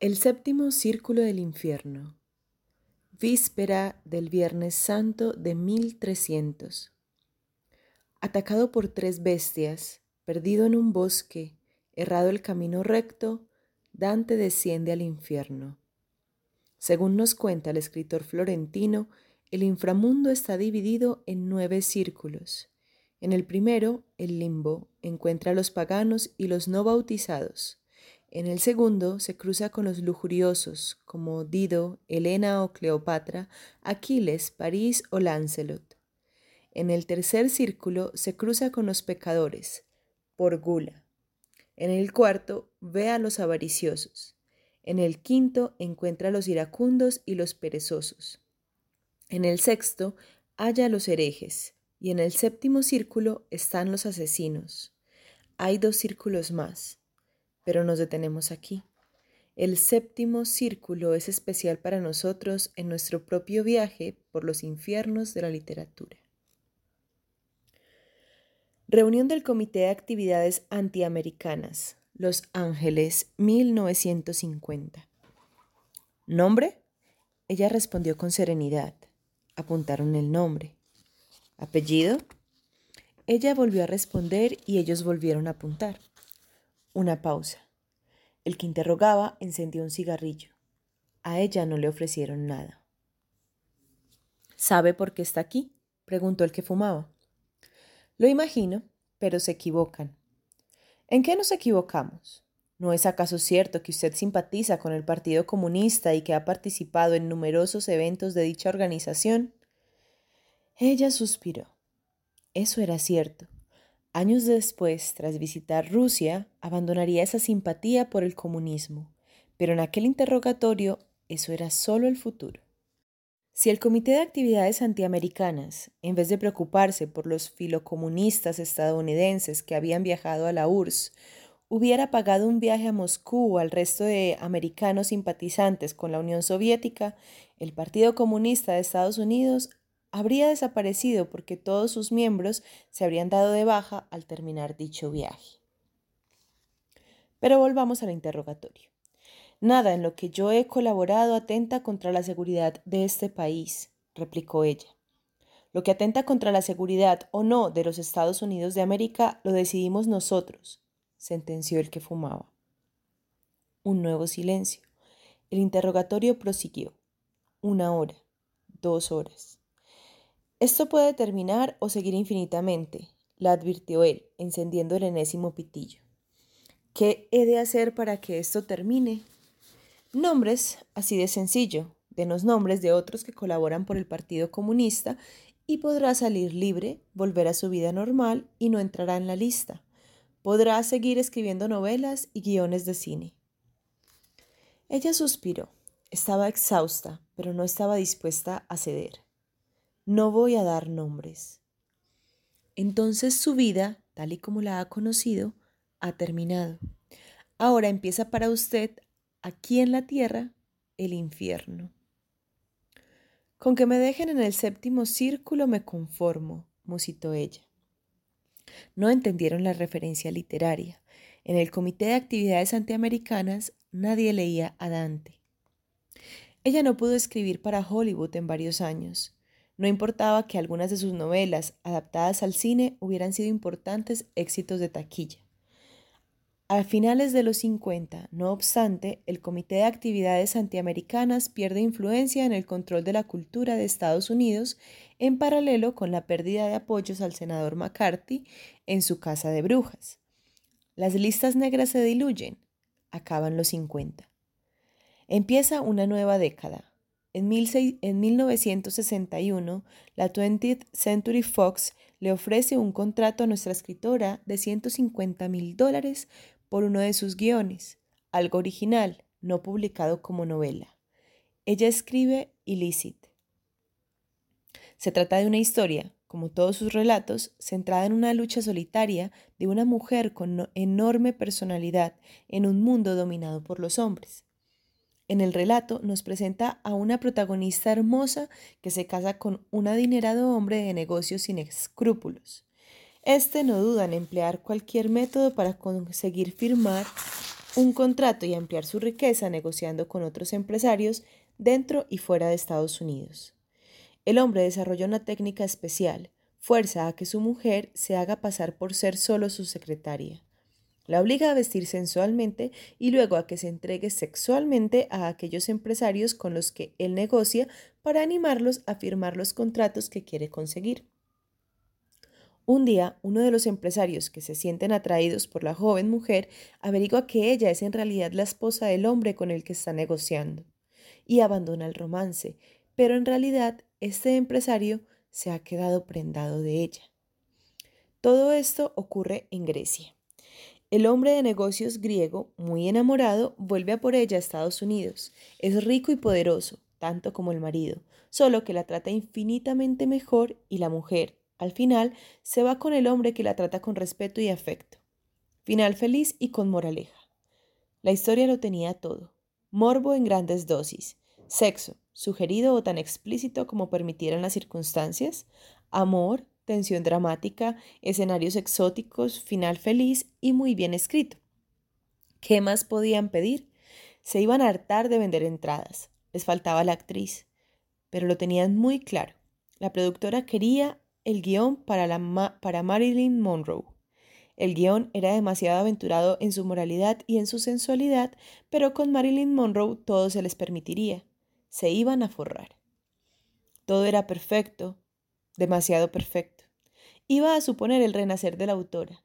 El séptimo círculo del infierno. Víspera del Viernes Santo de 1300. Atacado por tres bestias, perdido en un bosque, errado el camino recto, Dante desciende al infierno. Según nos cuenta el escritor florentino, el inframundo está dividido en nueve círculos. En el primero, el limbo, encuentra a los paganos y los no bautizados. En el segundo se cruza con los lujuriosos, como Dido, Helena o Cleopatra, Aquiles, París o Lancelot. En el tercer círculo se cruza con los pecadores, por gula. En el cuarto ve a los avariciosos. En el quinto encuentra a los iracundos y los perezosos. En el sexto halla a los herejes. Y en el séptimo círculo están los asesinos. Hay dos círculos más pero nos detenemos aquí. El séptimo círculo es especial para nosotros en nuestro propio viaje por los infiernos de la literatura. Reunión del Comité de Actividades Antiamericanas, Los Ángeles, 1950. ¿Nombre? Ella respondió con serenidad. Apuntaron el nombre. ¿Apellido? Ella volvió a responder y ellos volvieron a apuntar. Una pausa. El que interrogaba encendió un cigarrillo. A ella no le ofrecieron nada. ¿Sabe por qué está aquí? preguntó el que fumaba. Lo imagino, pero se equivocan. ¿En qué nos equivocamos? ¿No es acaso cierto que usted simpatiza con el Partido Comunista y que ha participado en numerosos eventos de dicha organización? Ella suspiró. Eso era cierto. Años después, tras visitar Rusia, abandonaría esa simpatía por el comunismo, pero en aquel interrogatorio eso era solo el futuro. Si el Comité de Actividades Antiamericanas, en vez de preocuparse por los filocomunistas estadounidenses que habían viajado a la URSS, hubiera pagado un viaje a Moscú o al resto de americanos simpatizantes con la Unión Soviética, el Partido Comunista de Estados Unidos habría desaparecido porque todos sus miembros se habrían dado de baja al terminar dicho viaje. Pero volvamos al interrogatorio. Nada en lo que yo he colaborado atenta contra la seguridad de este país, replicó ella. Lo que atenta contra la seguridad o no de los Estados Unidos de América lo decidimos nosotros, sentenció el que fumaba. Un nuevo silencio. El interrogatorio prosiguió. Una hora, dos horas. Esto puede terminar o seguir infinitamente, la advirtió él, encendiendo el enésimo pitillo. ¿Qué he de hacer para que esto termine? Nombres, así de sencillo. Denos nombres de otros que colaboran por el Partido Comunista y podrá salir libre, volver a su vida normal y no entrará en la lista. Podrá seguir escribiendo novelas y guiones de cine. Ella suspiró. Estaba exhausta, pero no estaba dispuesta a ceder. No voy a dar nombres. Entonces su vida, tal y como la ha conocido, ha terminado. Ahora empieza para usted, aquí en la tierra, el infierno. Con que me dejen en el séptimo círculo me conformo, musitó ella. No entendieron la referencia literaria. En el Comité de Actividades Antiamericanas nadie leía a Dante. Ella no pudo escribir para Hollywood en varios años. No importaba que algunas de sus novelas, adaptadas al cine, hubieran sido importantes éxitos de taquilla. A finales de los 50, no obstante, el Comité de Actividades Antiamericanas pierde influencia en el control de la cultura de Estados Unidos en paralelo con la pérdida de apoyos al senador McCarthy en su casa de brujas. Las listas negras se diluyen. Acaban los 50. Empieza una nueva década, en, 1961, la 20th Century Fox le ofrece un contrato a nuestra escritora de 150 mil dólares por uno de sus guiones, algo original, no publicado como novela. Ella escribe Illicit. Se trata de una historia, como todos sus relatos, centrada en una lucha solitaria de una mujer con enorme personalidad en un mundo dominado por los hombres. En el relato nos presenta a una protagonista hermosa que se casa con un adinerado hombre de negocios sin escrúpulos. Este no duda en emplear cualquier método para conseguir firmar un contrato y ampliar su riqueza negociando con otros empresarios dentro y fuera de Estados Unidos. El hombre desarrolla una técnica especial, fuerza a que su mujer se haga pasar por ser solo su secretaria. La obliga a vestir sensualmente y luego a que se entregue sexualmente a aquellos empresarios con los que él negocia para animarlos a firmar los contratos que quiere conseguir. Un día, uno de los empresarios que se sienten atraídos por la joven mujer averigua que ella es en realidad la esposa del hombre con el que está negociando y abandona el romance, pero en realidad este empresario se ha quedado prendado de ella. Todo esto ocurre en Grecia. El hombre de negocios griego, muy enamorado, vuelve a por ella a Estados Unidos. Es rico y poderoso, tanto como el marido, solo que la trata infinitamente mejor y la mujer, al final, se va con el hombre que la trata con respeto y afecto. Final feliz y con moraleja. La historia lo tenía todo. Morbo en grandes dosis, sexo, sugerido o tan explícito como permitieran las circunstancias, amor, tensión dramática, escenarios exóticos, final feliz y muy bien escrito. ¿Qué más podían pedir? Se iban a hartar de vender entradas. Les faltaba la actriz. Pero lo tenían muy claro. La productora quería el guion para, la para Marilyn Monroe. El guion era demasiado aventurado en su moralidad y en su sensualidad, pero con Marilyn Monroe todo se les permitiría. Se iban a forrar. Todo era perfecto, demasiado perfecto. Iba a suponer el renacer de la autora,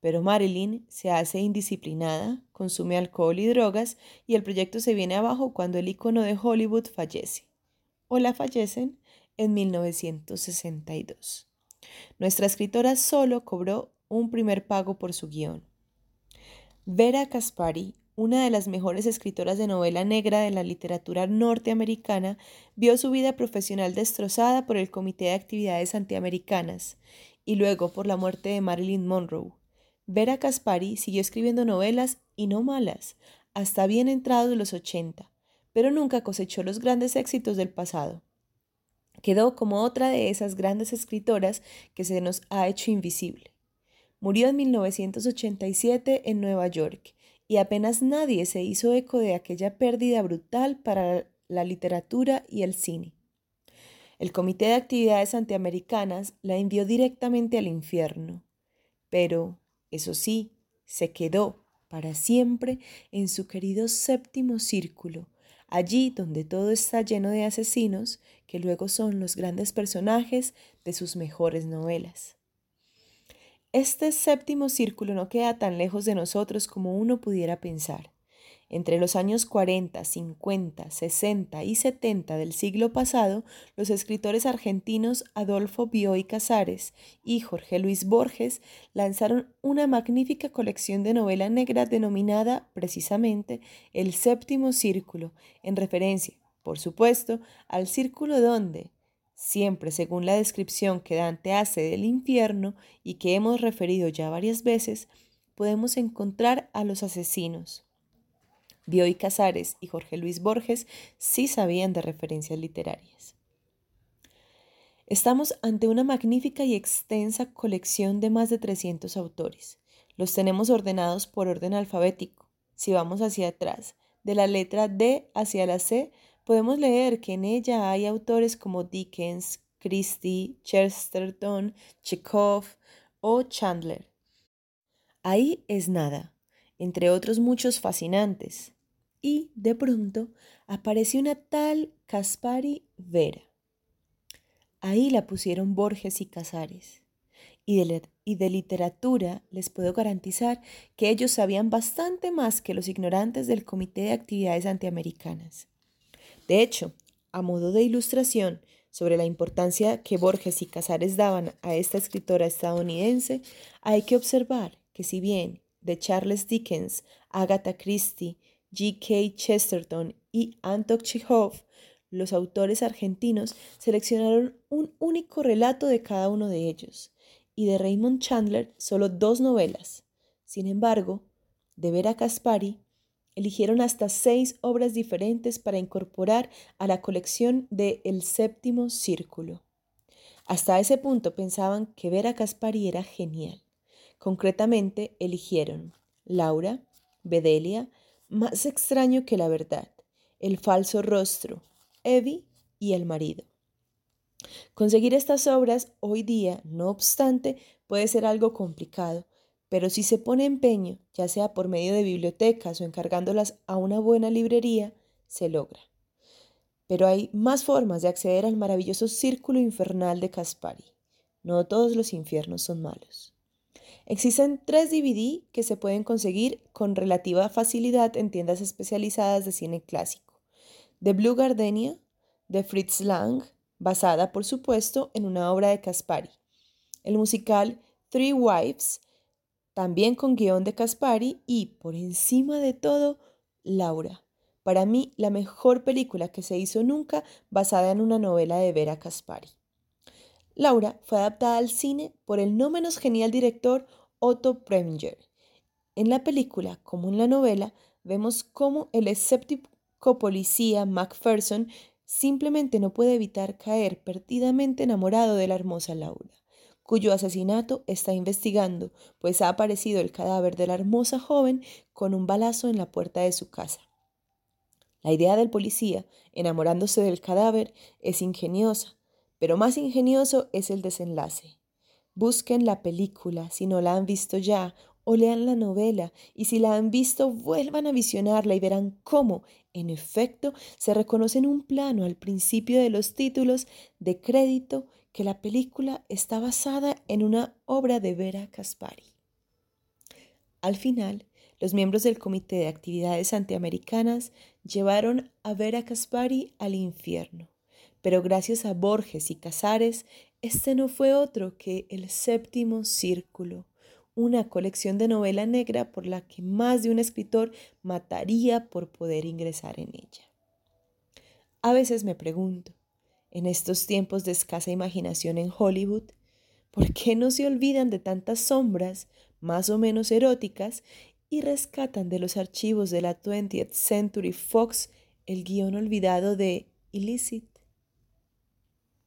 pero Marilyn se hace indisciplinada, consume alcohol y drogas y el proyecto se viene abajo cuando el icono de Hollywood fallece. O la fallecen en 1962. Nuestra escritora solo cobró un primer pago por su guion. Vera Caspari una de las mejores escritoras de novela negra de la literatura norteamericana, vio su vida profesional destrozada por el Comité de Actividades Antiamericanas y luego por la muerte de Marilyn Monroe. Vera Caspari siguió escribiendo novelas y no malas, hasta bien entrados los 80, pero nunca cosechó los grandes éxitos del pasado. Quedó como otra de esas grandes escritoras que se nos ha hecho invisible. Murió en 1987 en Nueva York y apenas nadie se hizo eco de aquella pérdida brutal para la literatura y el cine. El Comité de Actividades Antiamericanas la envió directamente al infierno, pero, eso sí, se quedó para siempre en su querido séptimo círculo, allí donde todo está lleno de asesinos que luego son los grandes personajes de sus mejores novelas. Este séptimo círculo no queda tan lejos de nosotros como uno pudiera pensar. Entre los años 40, 50, 60 y 70 del siglo pasado, los escritores argentinos Adolfo Bioy Casares y Jorge Luis Borges lanzaron una magnífica colección de novela negra denominada precisamente El Séptimo Círculo, en referencia, por supuesto, al círculo donde, siempre según la descripción que Dante hace del infierno y que hemos referido ya varias veces, podemos encontrar a los asesinos. Bioy Casares y Jorge Luis Borges sí sabían de referencias literarias. Estamos ante una magnífica y extensa colección de más de 300 autores. Los tenemos ordenados por orden alfabético. Si vamos hacia atrás, de la letra D hacia la C, podemos leer que en ella hay autores como Dickens, Christie, Chesterton, Chekhov o Chandler. Ahí es nada, entre otros muchos fascinantes. Y de pronto apareció una tal Caspari Vera. Ahí la pusieron Borges y Casares. Y de, y de, literatura les puedo garantizar que ellos sabían bastante más que los ignorantes del Comité de Actividades Antiamericanas. De hecho, a modo de ilustración sobre la importancia que Borges y Casares daban a esta escritora estadounidense, hay que observar que si bien de Charles Dickens, Agatha Christie, G.K. Chesterton y Anton Chekhov, los autores argentinos seleccionaron un único relato de cada uno de ellos, y de Raymond Chandler solo dos novelas. Sin embargo, de Vera Caspari Eligieron hasta seis obras diferentes para incorporar a la colección de El Séptimo Círculo. Hasta ese punto pensaban que Vera Caspari era genial. Concretamente, eligieron Laura, Bedelia, más extraño que la verdad, el falso rostro, Evie y el marido. Conseguir estas obras hoy día, no obstante, puede ser algo complicado, pero si se pone empeño, ya sea por medio de bibliotecas o encargándolas a una buena librería, se logra. Pero hay más formas de acceder al maravilloso círculo infernal de Caspari. No todos los infiernos son malos. Existen tres DVD que se pueden conseguir con relativa facilidad en tiendas especializadas de cine clásico. The Blue Gardenia, de Fritz Lang, basada por supuesto en una obra de Caspari. El musical Three Wives, también con guion de Caspari y, por encima de todo, Laura. Para mí, la mejor película que se hizo nunca basada en una novela de Vera Caspari. Laura fue adaptada al cine por el no menos genial director Otto Preminger. En la película, como en la novela, vemos cómo el escéptico policía Macpherson simplemente no puede evitar caer perdidamente enamorado de la hermosa Laura, cuyo asesinato está investigando, pues ha aparecido el cadáver de la hermosa joven con un balazo en la puerta de su casa. La idea del policía, enamorándose del cadáver, es ingeniosa, pero más ingenioso es el desenlace. Busquen la película si no la han visto ya o lean la novela y si la han visto vuelvan a visionarla y verán cómo, en efecto, se reconoce en un plano al principio de los títulos de crédito que la película está basada en una obra de Vera Caspari. Al final, los miembros del Comité de Actividades Antiamericanas llevaron a Vera Caspari al infierno pero gracias a Borges y Casares, este no fue otro que El Séptimo Círculo, una colección de novela negra por la que más de un escritor mataría por poder ingresar en ella. A veces me pregunto, en estos tiempos de escasa imaginación en Hollywood, ¿por qué no se olvidan de tantas sombras, más o menos eróticas, y rescatan de los archivos de la 20th Century Fox el guion olvidado de Illicit